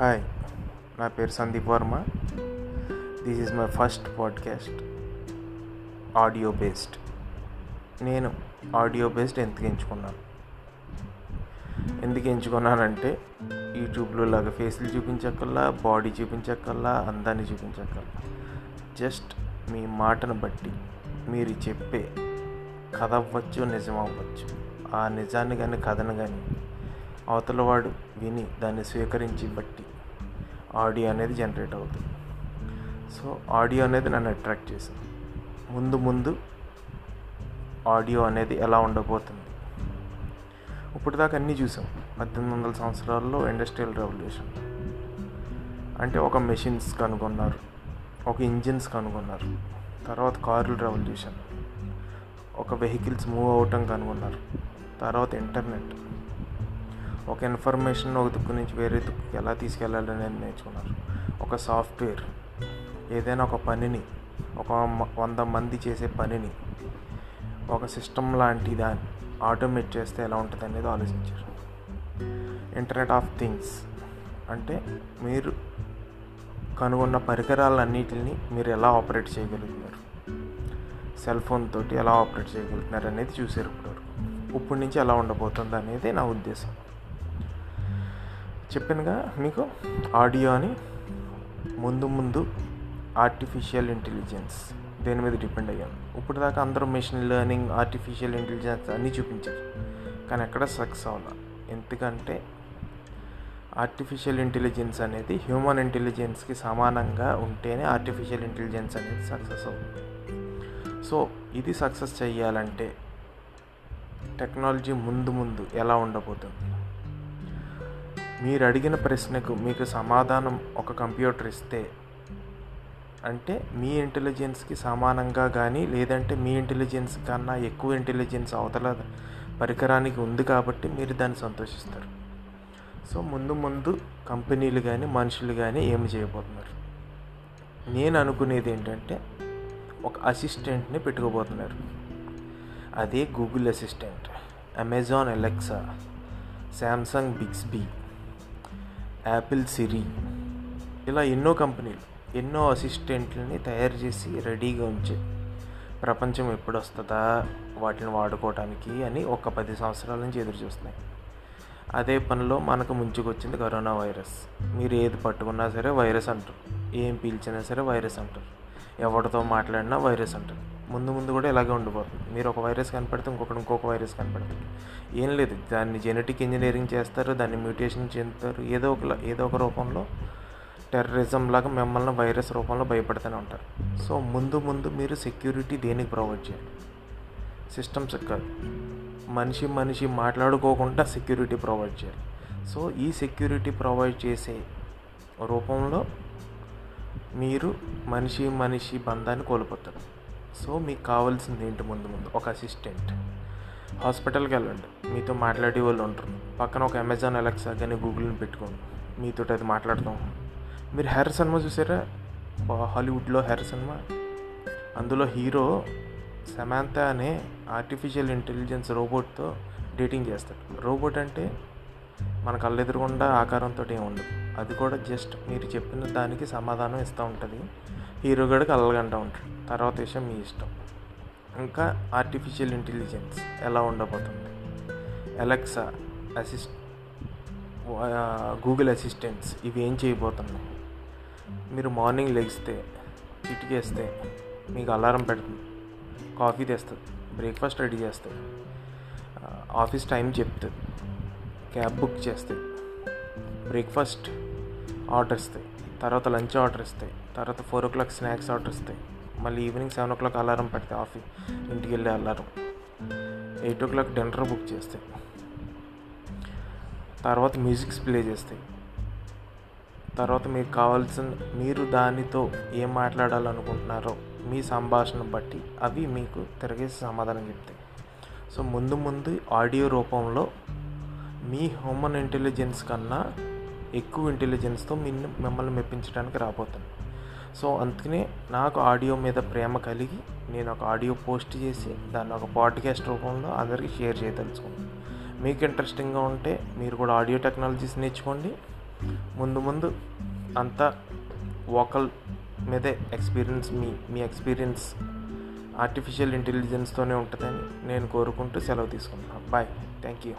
Hi నా పేరు Sandeep Varma. This is my first podcast audio based నేను audio based ఎందుకు ఎంచుకున్నాను? ఎందుకు ఎంచుకున్నానంటే యూట్యూబ్లో లాగా ఫేస్లు చూపించక్కల్లా బాడీ చూపించక్కల్లా అందాన్ని చూపించక్కల్లా. జస్ట్ మీ మాటను బట్టి మీరు చెప్పే కథ అవ్వచ్చు నిజం అవ్వచ్చు. ఆ నిజాన్ని కానీ కథను కానీ అవతల వాడు విని దాన్ని స్వీకరించి బట్టి ఆడియో అనేది జనరేట్ అవుతుంది. సో ఆడియో అనేది నన్ను అట్రాక్ట్ చేసింది. ముందు ముందు ఆడియో అనేది ఎలా ఉండబోతుంది? ఇప్పుడు దాకా అన్నీ చూసాం. పద్దెనిమిది వందల సంవత్సరాల్లో ఇండస్ట్రియల్ రెవల్యూషన్. అంటే ఒక మెషిన్స్ కనుగొన్నారు ఒక ఇంజిన్స్ కనుగొన్నారు తర్వాత కార్ల రెవల్యూషన్ ఒక వెహికల్స్ మూవ్ అవటం కనుగొన్నారు తర్వాత ఇంటర్నెట్. ఒక ఇన్ఫర్మేషన్ ఒక దిక్కు నుంచి వేరే దిక్కుకి ఎలా తీసుకెళ్ళాలి అనేది నేర్చుకున్నారు. ఒక సాఫ్ట్వేర్ ఏదైనా ఒక పనిని ఒక వంద మంది చేసే పనిని ఒక సిస్టమ్ లాంటి దాన్ని ఆటోమేట్ చేస్తే ఎలా ఉంటుంది అనేది ఆలోచించారు. ఇంటర్నెట్ ఆఫ్ థింగ్స్ అంటే మీరు కనుగొన్న పరికరాలన్నిటిని మీరు ఎలా ఆపరేట్ చేయగలుగుతున్నారు? సెల్ ఫోన్ తోటి ఎలా ఆపరేట్ చేయగలుగుతున్నారు అనేది చూసారు ఇప్పుడు ఇప్పటి నుంచి ఎలా ఉండబోతుంది అనేది నా ఉద్దేశం. చెప్పానుగా మీకు? ఆడియో అని ముందు ముందు ఆర్టిఫిషియల్ ఇంటెలిజెన్స్ దేని మీద డిపెండ్ అయ్యాను ఇప్పుడు దాకా అందరూ మెషిన్ లెర్నింగ్ ఆర్టిఫిషియల్ ఇంటెలిజెన్స్ అన్నీ చూపించారు. కానీ ఎక్కడ సక్సెస్ అవ్వాలి. ఎందుకంటే ఆర్టిఫిషియల్ ఇంటెలిజెన్స్ అనేది హ్యూమన్ ఇంటెలిజెన్స్కి సమానంగా ఉంటేనే ఆర్టిఫిషియల్ ఇంటెలిజెన్స్ అనేది సక్సెస్ అవుతుంది. సో ఇది సక్సెస్ చేయాలంటే టెక్నాలజీ ముందు ముందు ఎలా ఉండబోతుంది? మీరు అడిగిన ప్రశ్నకు మీకు సమాధానం ఒక కంప్యూటర్ ఇస్తే అంటే మీ ఇంటెలిజెన్స్కి సమానంగా కానీ లేదంటే మీ ఇంటెలిజెన్స్ కన్నా ఎక్కువ ఇంటెలిజెన్స్ అవతల పరికరానికి ఉంది కాబట్టి మీరు దాన్ని సంతోషిస్తారు. సో ముందు ముందు కంపెనీలు కానీ మనుషులు కానీ ఏమి చేయబోతున్నారు? నేను అనుకునేది ఏంటంటే ఒక అసిస్టెంట్ని పెట్టుకోబోతున్నారు. అదే Google assistant Amazon Alexa Samsung Bixby. Apple Siri ఇలా ఎన్నో కంపెనీలు ఎన్నో అసిస్టెంట్లని తయారు చేసి రెడీగా ఉంచే ప్రపంచం ఎప్పుడు వస్తుందా వాటిని వాడుకోవడానికి అని ఒక పది సంవత్సరాల నుంచి ఎదురు చూస్తున్నాయి. అదే పనిలో మనకు ముంచుకొచ్చింది కరోనా వైరస్. మీరు ఏది పట్టుకున్నా సరే వైరస్ అంటారు. ఏం పీల్చినా సరే వైరస్ అంటారు. ఎవరితో మాట్లాడినా వైరస్ అంటారు. ముందు ముందు కూడా ఇలాగే ఉండిపోతుంది. మీరు ఒక వైరస్ కనపడితే ఇంకొకటి ఇంకొక వైరస్ కనపడుతుంది. ఏం లేదు దాన్ని జెనెటిక్ ఇంజనీరింగ్ చేస్తారు దాన్ని మ్యూటేషన్ చెందుతారు ఏదో ఒక ఏదో ఒక రూపంలో టెర్రరిజం లాగా మిమ్మల్ని వైరస్ రూపంలో భయపడుతూనే ఉంటారు. సో ముందు ముందు మీరు సెక్యూరిటీ దేనికి ప్రొవైడ్ చేయాలి? సిస్టమ్స్ కాదు. మనిషి మనిషి మాట్లాడుకోకుండా సెక్యూరిటీ ప్రొవైడ్ చేయాలి. సో ఈ సెక్యూరిటీ ప్రొవైడ్ చేసే రూపంలో మీరు మనిషి మనిషి బంధాన్ని కోల్పోతారు. సో మీకు కావాల్సింది ఏంటి ముందు ముందు? ఒక అసిస్టెంట్ హాస్పిటల్కి వెళ్ళండి. మీతో మాట్లాడే వాళ్ళు ఉంటారు. పక్కన ఒక అమెజాన్ అలెక్సా కానీ గూగుల్ని పెట్టుకోండి. మీతో అది మాట్లాడతాం మీరు హెర్ సినిమా చూసారా? హాలీవుడ్లో హెర్ సినిమా? అందులో హీరో సమాంత అనే ఆర్టిఫిషియల్ ఇంటెలిజెన్స్ రోబోట్తో డేటింగ్ చేస్తాడు. రోబోట్ అంటే మన కళ్ళెదురుగుండా ఆకారంతో ఏమి ఉండదు. అది కూడా జస్ట్ మీరు చెప్పిన దానికి సమాధానం ఇస్తూ ఉంటుంది. హీరో గడికి అల్లగంటూ ఉంటాడు. తర్వాత విషయం మీ ఇష్టం. ఇంకా ఆర్టిఫిషియల్ ఇంటెలిజెన్స్ ఎలా ఉండబోతుంది? ఎలక్సా అసిస్ట్ గూగుల్ అసిస్టెంట్స్ ఇవి ఏం చేయబోతున్నాయి? మీరు మార్నింగ్ లెగిస్తే చిటికేస్తే మీకు అలారం పెడుతుంది. కాఫీ తెస్తుంది బ్రేక్ఫాస్ట్ రెడీ చేస్తుంది. ఆఫీస్ టైం చెప్తుంది. క్యాబ్ బుక్ చేస్తాయి బ్రేక్ఫాస్ట్ ఆర్డర్ ఇస్తాయి తర్వాత లంచ్ ఆర్డర్ ఇస్తాయి తర్వాత four o'clock snacks order ఇస్తాయి మళ్ళీ evening seven o'clock alarm పెడితే ఆఫీస్ ఇంటికి వెళ్ళే alarm. Eight o'clock dinner book చేస్తాయి తర్వాత మ్యూజిక్స్ ప్లే చేస్తాయి తర్వాత మీకు కావాల్సిన మీరు దానితో ఏం మాట్లాడాలనుకుంటున్నారో మీ సంభాషణ బట్టి అవి మీకు తిరిగేసి సమాధానం చెప్తాయి సో ముందు ముందు ఆడియో రూపంలో మీ హ్యూమన్ ఇంటెలిజెన్స్ కన్నా ఎక్కువ ఇంటెలిజెన్స్తో మిమ్మల్ని మెప్పించడానికి రాబోతుంది సో అందుకనే నాకు ఆడియో మీద ప్రేమ కలిగి నేను ఒక ఆడియో పోస్ట్ చేసి దాన్ని ఒక పాడ్కాస్ట్ రూపంలో అందరికీ షేర్ చేయదలుచుకున్నాను. మీకు ఇంట్రెస్టింగ్గా ఉంటే మీరు కూడా ఆడియో టెక్నాలజీస్ నేర్చుకోండి. ముందు ముందు అంతా వోకల్ మీదే ఎక్స్పీరియన్స్ మీ మీ ఎక్స్పీరియన్స్ ఆర్టిఫిషియల్ ఇంటెలిజెన్స్తోనే ఉంటుందని నేను కోరుకుంటూ సెలవు తీసుకుంటున్నాను. బాయ్. Thank you